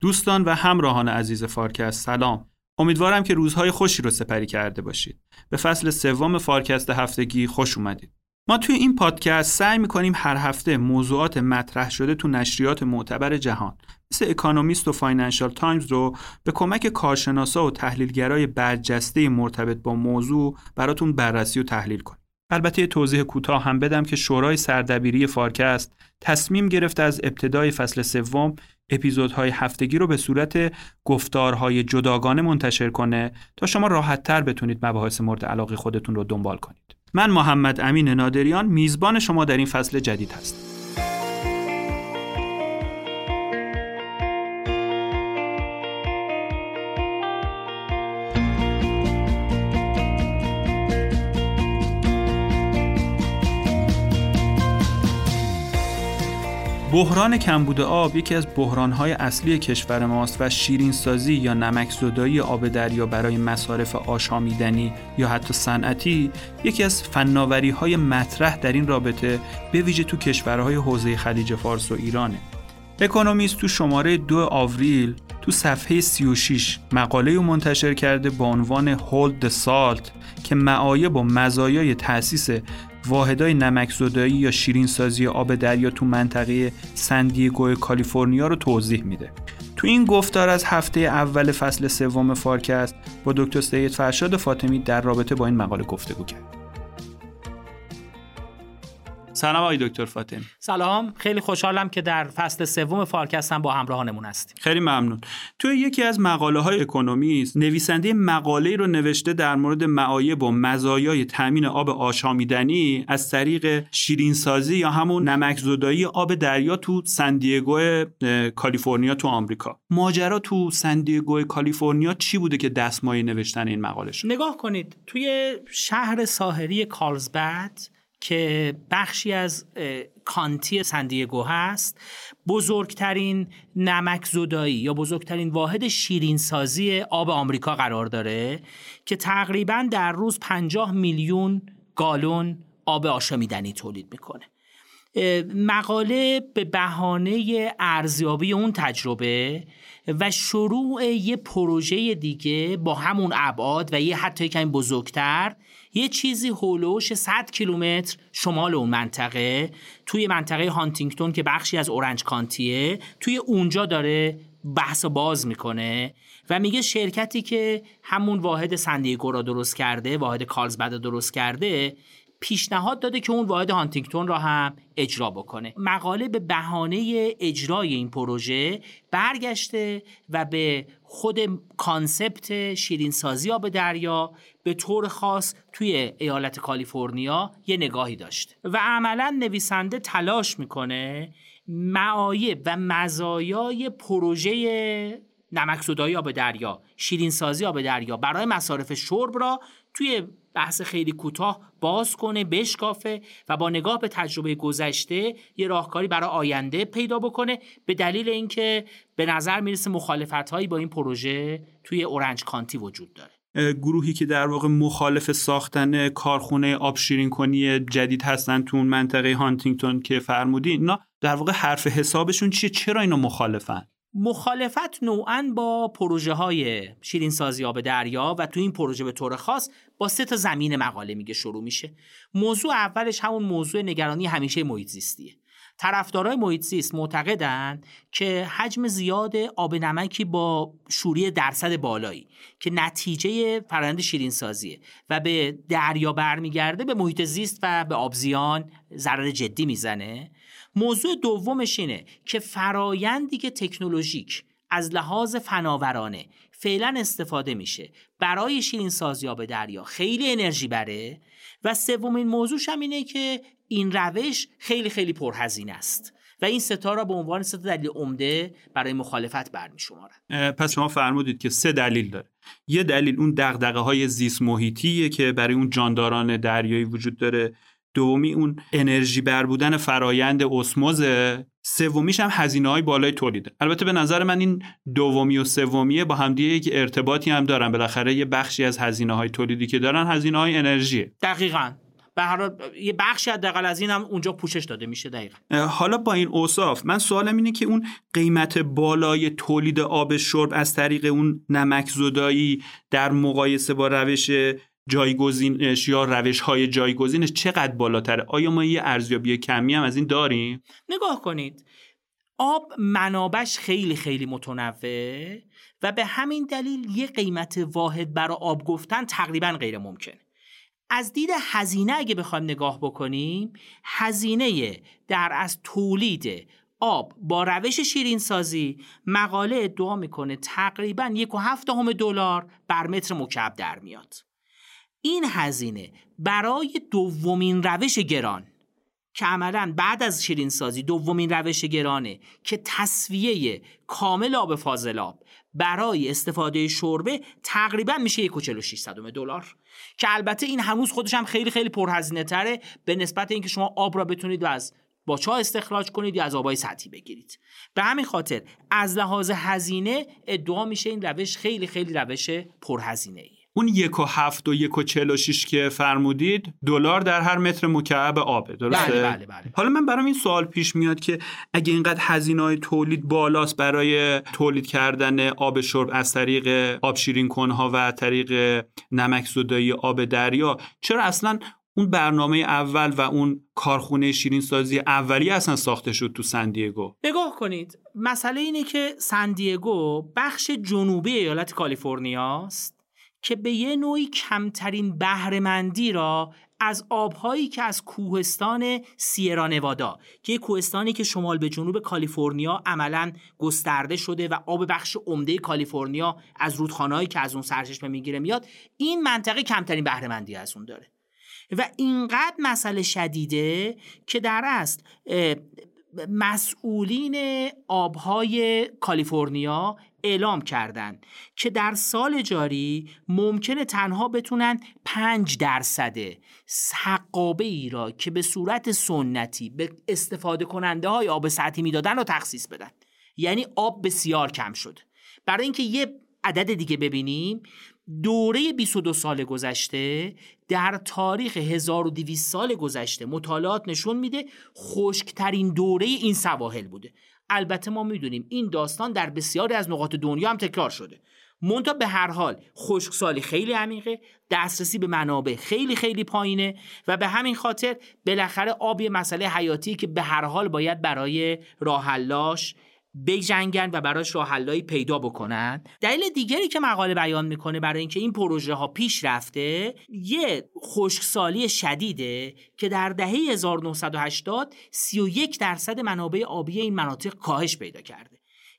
دوستان و همراهان عزیز فارکست سلام. امیدوارم که روزهای خوشی رو سپری کرده باشید. به فصل سوم فارکست هفتگی خوش اومدید. ما توی این پادکست سعی می‌کنیم هر هفته موضوعات مطرح شده تو نشریات معتبر جهان مثل اکانومیست و فاینانشال تایمز رو به کمک کارشناسا و تحلیلگرای برجسته مرتبط با موضوع براتون بررسی و تحلیل کنیم. البته یه توضیح کوتاه هم بدم که شورای سردبیری فارکست تصمیم گرفته از ابتدای فصل سوم اپیزودهای هفتگی رو به صورت گفتارهای جداگانه منتشر کنه تا شما راحتتر بتونید مباحث مورد علاقه خودتون رو دنبال کنید. من محمد امین نادریان میزبان شما در این فصل جدید هستم. بحران کمبود آب یکی از بحرانهای اصلی کشور ماست و شیرینسازی یا نمکزدایی آب دریا برای مصارف آشامیدنی یا حتی صنعتی یکی از فناوری های مطرح در این رابطه به ویژه تو کشورهای حوزه خلیج فارس و ایرانه. اکونومیست تو شماره دو آوریل تو صفحه 36 مقاله منتشر کرده با عنوان Hold the Salt که معایب و مزایای تأسیس واحدای نمکزدایی یا شیرینسازی آب دریا تو منطقه سندیگو کالیفرنیا رو توضیح میده. تو این گفتار از هفته اول فصل سوم فارکست با دکتر سید فرشاد فاطمی در رابطه با این مقاله گفتگو کرد. سلام آقای دکتر فاطمی سلام. خیلی خوشحالم که در فصل سوم فارکستم با همراهانمون هستیم. خیلی ممنون. توی یکی از مقاله های اکونومیست نویسنده مقاله رو نوشته در مورد معایب و مزایای تامین آب آشامیدنی از طریق شیرینسازی یا همون نمک زدایی آب دریا تو سندیگو کالیفرنیا تو آمریکا. ماجرا تو سندیگو کالیفرنیا چی بوده که دستمایه نوشتن این مقاله شد؟ نگاه کنید توی شهر ساحلی کارلزبد که بخشی از کانتی سندیگو هست بزرگترین نمک زدایی یا بزرگترین واحد شیرینسازی آب آمریکا قرار داره که تقریبا در روز 50 میلیون گالون آب آشامیدنی تولید می‌کنه. مقاله به بهانه ارزیابی اون تجربه و شروع یه پروژه دیگه با همون ابعاد و یه حتی کمی بزرگتر یه چیزی هولوش 100 کیلومتر شمال اون منطقه توی منطقه هانتینگتون که بخشی از اورنج کانتیه توی اونجا داره بحث باز می‌کنه و میگه شرکتی که همون واحد سندیگو را درست کرده واحد کارلزبد درست کرده پیشنهاد داده که اون واحد هانتینگتون را هم اجرا بکنه. مقاله به بهانه اجرای این پروژه برگشته و به خود کانسپت شیرینسازی آب دریا به طور خاص توی ایالت کالیفرنیا یه نگاهی داشته و عملا نویسنده تلاش می‌کنه معایب و مزایای پروژه نمکزدایی آب دریا شیرینسازی آب دریا برای مصارف شرب را توی بحث خیلی کوتاه باز کنه بشکافه و با نگاه به تجربه گذشته یه راهکاری برای آینده پیدا بکنه. به دلیل اینکه به نظر می‌رسه مخالفت هایی با این پروژه توی اورنج کانتی وجود داره. گروهی که در واقع مخالف ساختن کارخونه آب شیرین کنی جدید هستن تو اون منطقه هانتینگتون که فرمودین اینا در واقع حرف حسابشون چیه؟ چرا اینا مخالفن؟ مخالفت نوعا با پروژه های شیرین سازی آب دریا و تو این پروژه به طور خاص با سه تا زمین مقاله میگه شروع میشه. موضوع اولش همون موضوع نگرانی همیشه محیط زیستیه طرفدارای محیط زیست معتقدند که حجم زیاد آب نمکی با شوری درصد بالایی که نتیجه فرآیند شیرین سازیه و به دریا برمیگرده به محیط زیست و به آبزیان ضرر جدی می‌زنه. موضوع دومش اینه که فرایندی که تکنولوژیک از لحاظ فناورانه فعلا استفاده میشه برای شیرین سازی آب دریا خیلی انرژی بره. و سومین موضوعش هم اینه که این روش خیلی خیلی پرهزینه است. و این ستا را به عنوان سه دلیل عمده برای مخالفت برمیشمارن. پس شما فرمودید که سه دلیل داره. یه دلیل اون دغدغه های زیست محیطیه که برای اون جانداران دریایی وجود داره. دومی اون انرژی بر بودن فرایند اسموز سومیش هم هزینه های بالای تولیده. البته به نظر من این دومی و سومیه با همدیگه یک ارتباطی هم دارن. بالاخره یه بخشی از هزینه های تولیدی که دارن هزینه های انرژی دقیقا. به هر یه بخشی حداقل از این هم اونجا پوشش داده میشه دقیقا. حالا با این اوصاف من سوالم اینه که اون قیمت بالای تولید آب شرب از طریق اون نمک زدایی در مقایسه با روش جایگزینش یا روش های جایگزینش چقدر بالاتره؟ آیا ما یه ارزیابی کمی هم از این داریم؟ نگاه کنید. آب منابش خیلی خیلی متنوع و به همین دلیل یه قیمت واحد برای آب گفتن تقریبا غیر ممکنه از دید هزینه اگه بخوایم نگاه بکنیم هزینه در از تولید آب با روش شیرین سازی مقاله ادعا می‌کنه تقریبا یک و هفت دلار بر متر مکعب در میاد. این هزینه برای دومین روش گران. که عملا بعد از شیرین سازی دومین روش گرانه که تصویه کامل آب فاضلاب برای استفاده شربه تقریبا میشه یک دلار. که البته این هنوز خودش هم خیلی خیلی پرهزینه تره به نسبت اینکه شما آب را بتونید و از با چا استخراج کنید یا از آبای سطحی بگیرید. به همین خاطر از لحاظ هزینه ادعا میشه این روش خیلی خیلی روش پرهزینه ای اون یک و هفت و یک و چل و شیش که فرمودید دلار در هر متر مکعب آبه درسته؟ بله بله بله. حالا من برام این سوال پیش میاد که اگه اینقدر هزینه های تولید بالاست برای تولید کردن آب شرب از طریق آب شیرین کنها و طریق نمک زدایی آب دریا چرا اصلا اون برنامه اول و اون کارخونه شیرین سازی اولی اصلا ساخته شد تو سندیگو نگاه کنید مسئله اینه که سندیگو بخش جنوبی ایالت کالیفرنیا که به یه نوعی کمترین بهرهمندی را از آبهایی که از کوهستان سیرا نوادا که کوهستانی که شمال به جنوب کالیفرنیا عملا گسترده شده و آب بخش عمده کالیفرنیا از رودخانهایی که از اون سرچشمه می‌گیره میاد این منطقه کمترین بهرهمندی از اون داره. و اینقدر مسئله شدیده که در اصل مسئولین آبهای کالیفرنیا اعلام کردند که در سال جاری ممکنه تنها بتونن 5 درصد حقابه ای را که به صورت سنتی به استفاده کننده های آب سطحی می‌دادن رو تخصیص بدن. یعنی آب بسیار کم شد. برای اینکه یه عدد دیگه ببینیم دوره 22 سال گذشته در تاریخ 1200 سال گذشته مطالعات نشون میده خشکترین دوره این سواحل بوده. البته ما می‌دونیم این داستان در بسیاری از نقاط دنیا هم تکرار شده. مونتا به هر حال خشکسالی خیلی عمیقه دسترسی به منابع خیلی خیلی پایینه و به همین خاطر بالاخره آب یه مسئله حیاتی که به هر حال باید برای راهلاش بجنگن و براش حلایی پیدا بکنن. دلیل دیگری که مقاله بیان می‌کنه برای اینکه این پروژه ها پیش رفته یه خشکسالی شدیده که در دهه 1980 31 درصد منابع آبی این مناطق کاهش پیدا کرده.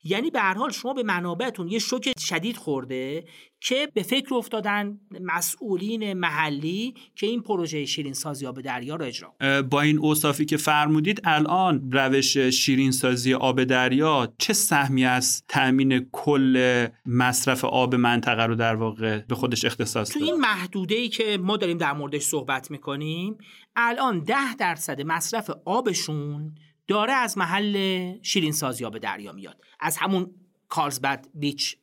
یعنی به هر حال شما به منابعتون یه شوک شدید خورده که به فکر افتادن مسئولین محلی که این پروژه شیرین سازی آب دریا رو اجرا با این اوصافی که فرمودید الان روش شیرین سازی آب دریا چه سهمی از تامین کل مصرف آب منطقه رو در واقع به خودش اختصاص تو این محدوده ای که ما داریم در موردش صحبت می‌کنیم الان ده درصد مصرف آبشون داره از محل شیرین سازی آب دریا میاد. از همون کارلزبد بیچ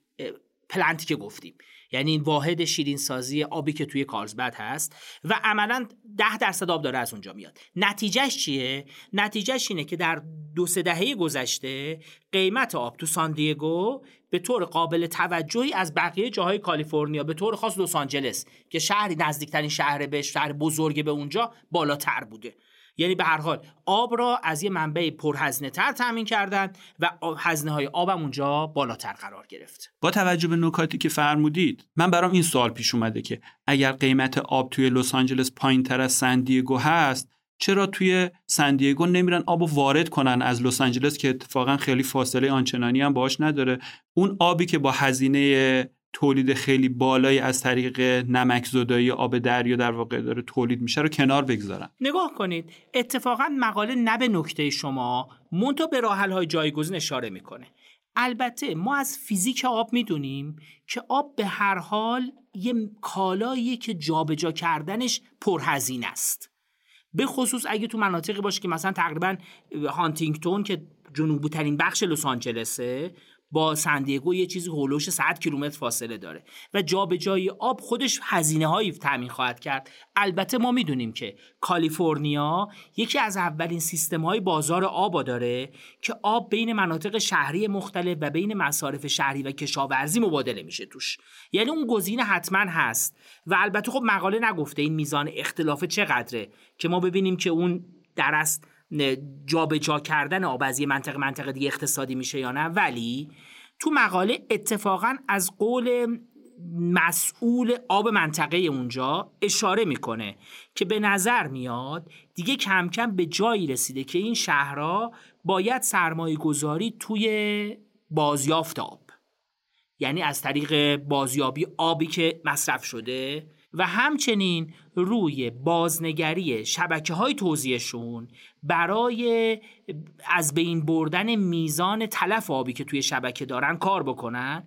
پلنتی که گفتیم. یعنی واحد شیرین سازی آبی که توی کارلزبد هست و عملا ده درصد آب داره از اونجا میاد. نتیجهش چیه؟ نتیجهش اینه که در دو سه دهه گذشته قیمت آب تو ساندیگو به طور قابل توجهی از بقیه جاهای کالیفرنیا به طور خاص لس آنجلس که شهری نزدیکترین شهر به شهر بزرگ به اونجا بالاتر بوده. یعنی به هر حال آب را از یه منبع پرهزینه تر تامین کردن و هزینه های آبم اونجا بالاتر قرار گرفت. با توجه به نکاتی که فرمودید من برام این سوال پیش اومده که اگر قیمت آب توی لس آنجلس پایین تر از سندیگو هست چرا توی سندیگو نمیرن آب وارد کنن از لس آنجلس که اتفاقا خیلی فاصله آنچنانی هم باش نداره؟ اون آبی که با هزینه تولید خیلی بالایی از طریق نمک زدایی آب دریا در واقع داره تولید میشه رو کنار بگذارن. نگاه کنید اتفاقا مقاله نه به نکته شما مونتا به راه های جایگزین اشاره می‌کنه. البته ما از فیزیک آب می‌دونیم که آب به هر حال یه کالاییه که جابجا کردنش پرهزینه است. به خصوص اگه تو مناطقی باشه که مثلا تقریبا هانتینگتون که جنوبی ترین بخش لس آنجلسه با سندیگو یه چیزی هولوش 100 کیلومتر فاصله داره و جابجایی آب خودش هزینه هایی تامین خواهد کرد. البته ما می‌دونیم که کالیفرنیا یکی از اولین سیستم های بازار آب داره که آب بین مناطق شهری مختلف و بین مصارف شهری و کشاورزی مبادله میشه توش. یعنی اون گزینه حتما هست و البته خب مقاله نگفته این میزان اختلاف چقدره که ما ببینیم که اون درست جابجا کردن آب از یه منطقه منطقه دیگه اقتصادی میشه یا نه. ولی تو مقاله اتفاقا از قول مسئول آب منطقه اونجا اشاره می‌کنه که به نظر میاد دیگه کم کم به جایی رسیده که این شهرها باید سرمایه گذاری توی بازیافت آب. یعنی از طریق بازیابی آبی که مصرف شده و همچنین روی بازنگری شبکه های توزیعشون برای از بین بردن میزان تلف آبی که توی شبکه دارن کار بکنن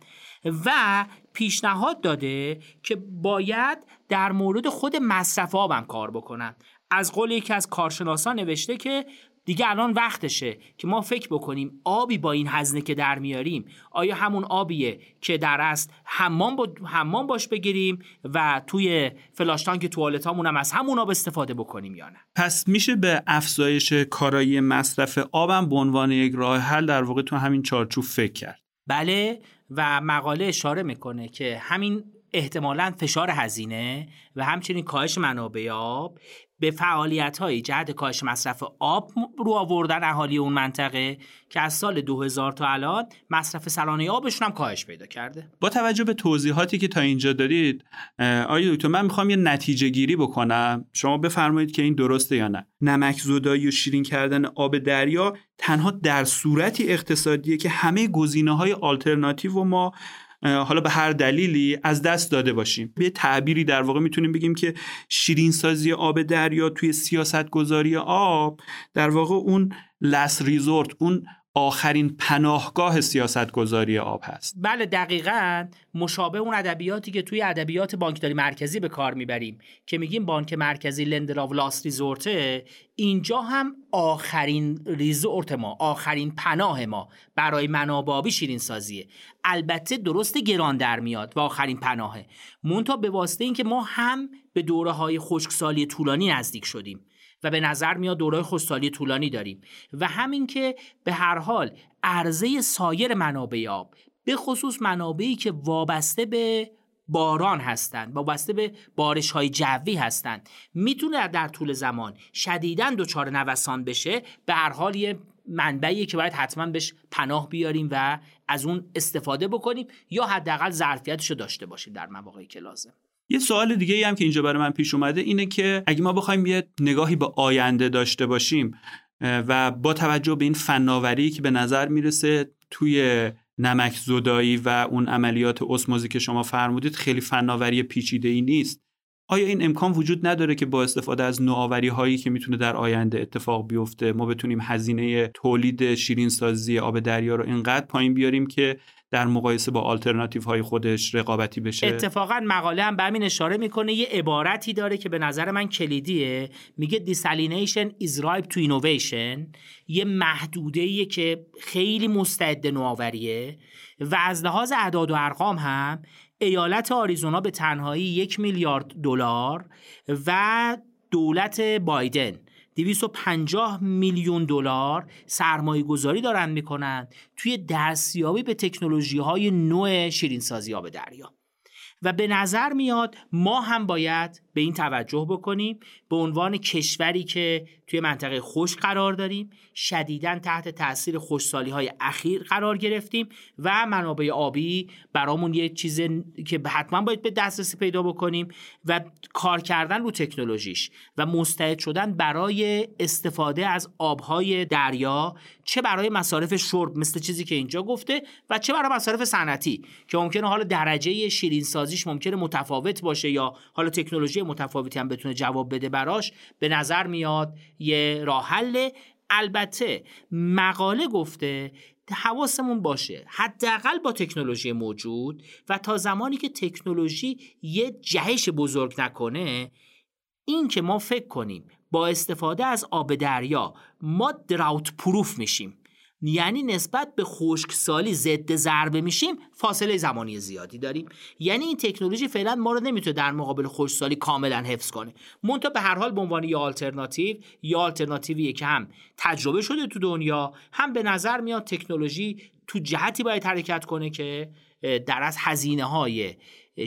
و پیشنهاد داده که باید در مورد خود مصرف آبم کار بکنن. از قول یکی از کارشناسان نوشته که دیگه الان وقتشه که ما فکر بکنیم آبی با این هزینه که در میاریم آیا همون آبیه که در است حمام با حمام باش بگیریم و توی فلاش تانک توالتامون هم از همون آب استفاده بکنیم یا نه؟ پس میشه به افزایش کارایی مصرف آبم به عنوان یک راه حل در واقع تو همین چارچوب فکر کرد. بله و مقاله اشاره می‌کنه که همین احتمالا فشار هزینه و همچنین کاهش منابع آب به فعالیت های جهت کاهش مصرف آب رو آوردن اهالی اون منطقه که از سال 2000 تا الان مصرف سالانه آبشون هم کاهش پیدا کرده. با توجه به توضیحاتی که تا اینجا دارید آیا دکتر من می‌خوام یه نتیجه گیری بکنم. شما بفرمایید که این درسته یا نه. نمک زدایی و شیرین کردن آب دریا تنها در صورتی اقتصادیه که همه گزینه های آلترناتیو ما حالا به هر دلیلی از دست داده باشیم. به تعبیری در واقع می‌تونیم بگیم که شیرین سازی آب دریا توی سیاست گذاری آب در واقع اون لس ریزورت اون آخرین پناهگاه سیاست گذاری آب هست. بله دقیقا. مشابه اون ادبیاتی که توی ادبیات بانکداری مرکزی به کار می‌بریم که میگیم بانک مرکزی لندر آف لاست ریزورته اینجا هم آخرین ریزورت ما آخرین پناه ما برای منابع شیرین سازیه البته درست گران در میاد و آخرین پناهه. مونتا به واسطه اینکه ما هم به دوره های خشکسالی طولانی نزدیک شدیم. به نظر میاد دورای خشکسالی طولانی داریم. و همین که به هر حال عرضه سایر منابع آب به خصوص منابعی که وابسته به باران هستند وابسته به بارش های جوی هستند می‌تونه در طول زمان شدیدا دچار نوسان بشه. به هر حال یه منبعی که باید حتما بهش پناه بیاریم و از اون استفاده بکنیم یا حداقل ظرفیتش رو داشته باشیم در مواقعی که لازم. یه سوال دیگه ای هم که اینجا برای من پیش اومده اینه که اگه ما بخوایم یه نگاهی به آینده داشته باشیم و با توجه به این فناوری که به نظر می‌رسه توی نمک زدایی و اون عملیات اسموزی که شما فرمودید خیلی فناوری پیچیده ای نیست. آیا این امکان وجود نداره که با استفاده از نوآوری هایی که می‌تونه در آینده اتفاق بیفته ما بتونیم هزینه تولید شیرین سازی آب دریا رو اینقدر پایین بیاریم که در مقایسه با آلترناتیو های خودش رقابتی بشه؟ اتفاقا مقاله هم به همین اشاره می‌کنه یه عبارتی داره که به نظر من کلیدیه. میگه desalination is ripe to innovation یه محدوده که خیلی مستعد نوآوریه. و از لحاظ اعداد و ارقام هم ایالت آریزونا به تنهایی یک میلیارد دلار و دولت بایدن 250 میلیون دلار سرمایه گذاری دارن می‌کنن توی دستیابی به تکنولوژی های نوع شیرینسازی آب دریا. و به نظر میاد ما هم باید به این توجه بکنیم به عنوان کشوری که توی منطقه خوش قرار داریم. شدیدا تحت تاثیر خوشسالی های اخیر قرار گرفتیم و منابع آبی برامون یه چیز که حتما باید به دسترسی پیدا بکنیم و کار کردن رو تکنولوژیش و مستعد شدن برای استفاده از آبهای دریا چه برای مصارف شرب مثل چیزی که اینجا گفته و چه برای مصارف صنعتی که ممکنه حالا درجه شیرین سازیش ممکنه متفاوت باشه یا حالا تکنولوژی متفاوتی هم بتونه جواب بده براش به نظر میاد یه راه حل. البته مقاله گفته حواسمون باشه حداقل با تکنولوژی موجود و تا زمانی که تکنولوژی یه جهش بزرگ نکنه این که ما فکر کنیم با استفاده از آب دریا ما دراوت پروف میشیم. یعنی نسبت به خشکسالی ضد ضربه میشیم فاصله زمانی زیادی داریم. یعنی این تکنولوژی فعلا ما رو نمی‌تونه در مقابل خشکسالی کاملا حفظ کنه. مونتا به هر حال به عنوان یه آلترناتیو یا آلترناتیویه که هم تجربه شده تو دنیا هم به نظر میاد تکنولوژی تو جهتی باید حرکت کنه که در از هزینه های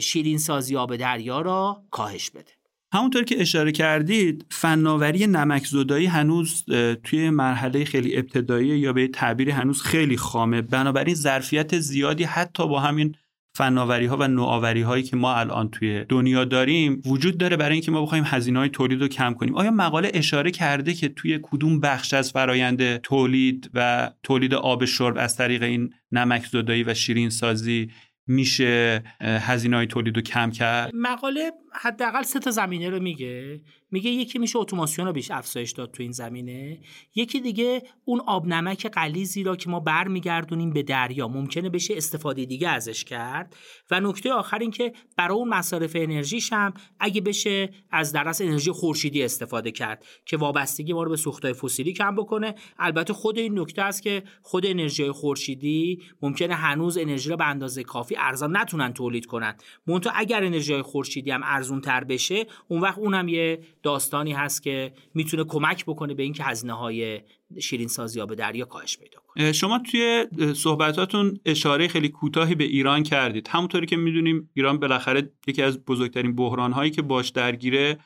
شیرین سازی آب دریا را کاهش بده. همونطور که اشاره کردید فناوری نمک زدایی هنوز توی مرحله خیلی ابتدایی یا به تعبیر هنوز خیلی خامه. بنابراین ظرفیت زیادی حتی با همین فناوری ها و نوآوری هایی که ما الان توی دنیا داریم وجود داره برای اینکه ما بخوایم هزینه های تولید رو کم کنیم. آیا مقاله اشاره کرده که توی کدوم بخش از فرایند تولید و تولید آب شرب از طریق این نمک زدایی و شیرین سازی میشه هزینه های تولید رو کم کرد؟ مقاله حداقل سه تا زمینه رو میگه. میگه یکی میشه اتوماسیون رو بیش افزایش داد تو این زمینه. یکی دیگه اون آب نمک غلیظی را که ما برمیگردونیم به دریا. ممکنه بشه استفاده دیگه ازش کرد. و نکته آخر این که برای اون مصارف انرژیش هم اگه بشه از درس انرژی خورشیدی استفاده کرد که وابستگی ما رو به سوختهای فسیلی کم بکنه. البته خود این نکته است که خود انرژی خورشیدی ممکنه هنوز انرژی رو به اندازه کافی ارزان نتونن تولید کنن. منتها اگر انرژی خورشیدی هم ارزون تر بشه اون وقت اونم یه داستانی هست که می‌تونه کمک بکنه به اینکه هزینه های شیرین سازی به دریا کاهش پیدا کنه. شما توی صحبتاتون اشاره خیلی کوتاهی به ایران کردید. همونطوری که می‌دونیم ایران بالاخره یکی از بزرگترین بحران هایی که باش درگیره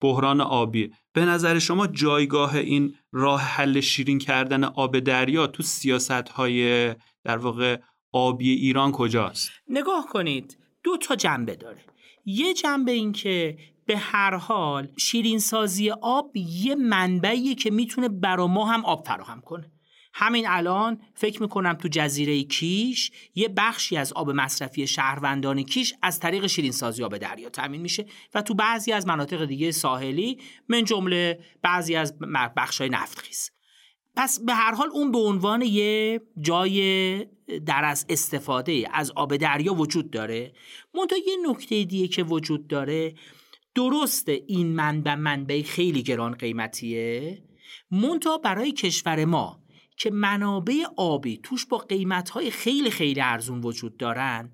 بحران آبی به نظر شما جایگاه این راه حل شیرین کردن آب دریا تو سیاست های در واقع آبی ایران کجاست؟ نگاه کنید دو تا جنبه داره. یه جنبه این که به هر حال شیرین سازی آب یه منبعیه که می‌تونه برا ما هم آب فراهم کنه. همین الان فکر می‌کنم تو جزیره کیش یه بخشی از آب مصرفی شهروندان کیش از طریق شیرین سازی آب دریا تامین میشه و تو بعضی از مناطق دیگه ساحلی من جمله بعضی از بخشای نفتخیز. پس به هر حال اون به عنوان یه جای در از استفاده از آب دریا وجود داره. منتها یه نکته دیگه که وجود داره درسته این منبع منبع خیلی گران قیمتیه. منتها برای کشور ما که منابع آبی توش با قیمتهای خیلی خیلی ارزون وجود دارن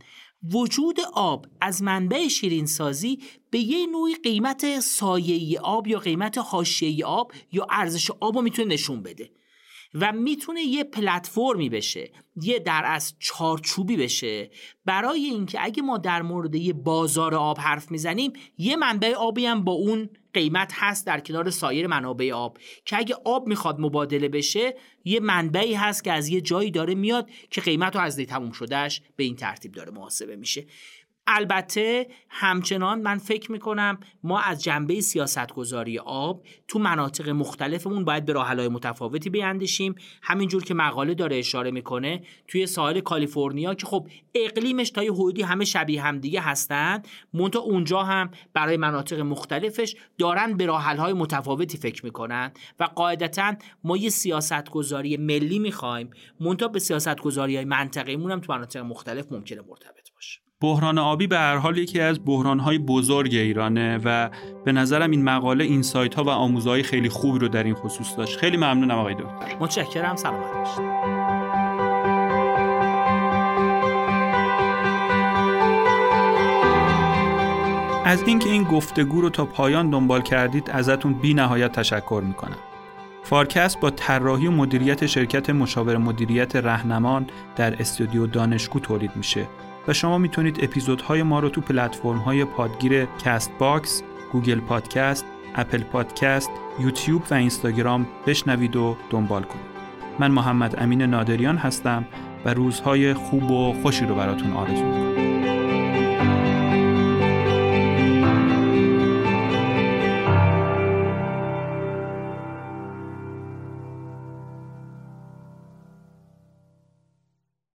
وجود آب از منبع شیرین سازی به یه نوعی قیمت سایه آب یا قیمت حاشیه آب یا ارزش آب رو می‌تونه نشون بده. و می‌تونه یه پلتفرمی بشه یه در از چارچوبی بشه. برای اینکه اگه ما در مورد یه بازار آب حرف می‌زنیم یه منبع آبی هم با اون قیمت هست در کنار سایر منابع آب. که اگه آب می‌خواد مبادله بشه یه منبعی هست که از یه جایی داره میاد که قیمت از دی تموم شدهش به این ترتیب داره محاسبه میشه. البته همچنان من فکر می‌کنم ما از جنبه سیاستگذاری آب تو مناطق مختلفمون باید به راهحلهای متفاوتی بیاندیشیم. همینجور که مقاله داره اشاره می‌کنه توی ساحل کالیفرنیا که خب اقلیمش تا یه حدودی همه شبیه هم دیگه هستن مونتا اونجا هم برای مناطق مختلفش دارن به راهحلهای متفاوتی فکر می‌کنن و قاعدتا ما یه سیاستگذاری ملی می‌خوایم مونتا به سیاستگذاری های منطقه‌مون هم تو مناطق مختلف ممکنه مرتبط بحران آبی به هر حال یکی از های بزرگ ایرانه و به نظرم این مقاله این سایت ها و آموزهای خیلی خوبی رو در این خصوص داشت. خیلی ممنونم آقای دکتر. متشکرم. سلامت باشید از اینکه این گفتگو رو تا پایان دنبال کردید ازتون بی نهایت تشکر می‌کنم. فارکست با طراحی و مدیریت شرکت مشاور مدیریت رهنمان در استودیو دانشگو تولید میشه. و شما می‌تونید اپیزودهای ما رو تو پلتفرم های پادگیر کست باکس، گوگل پادکست، اپل پادکست، یوتیوب و اینستاگرام بشنوید و دنبال کنید. من محمد امین نادریان هستم و روزهای خوب و خوشی رو براتون آرزو می‌کنم.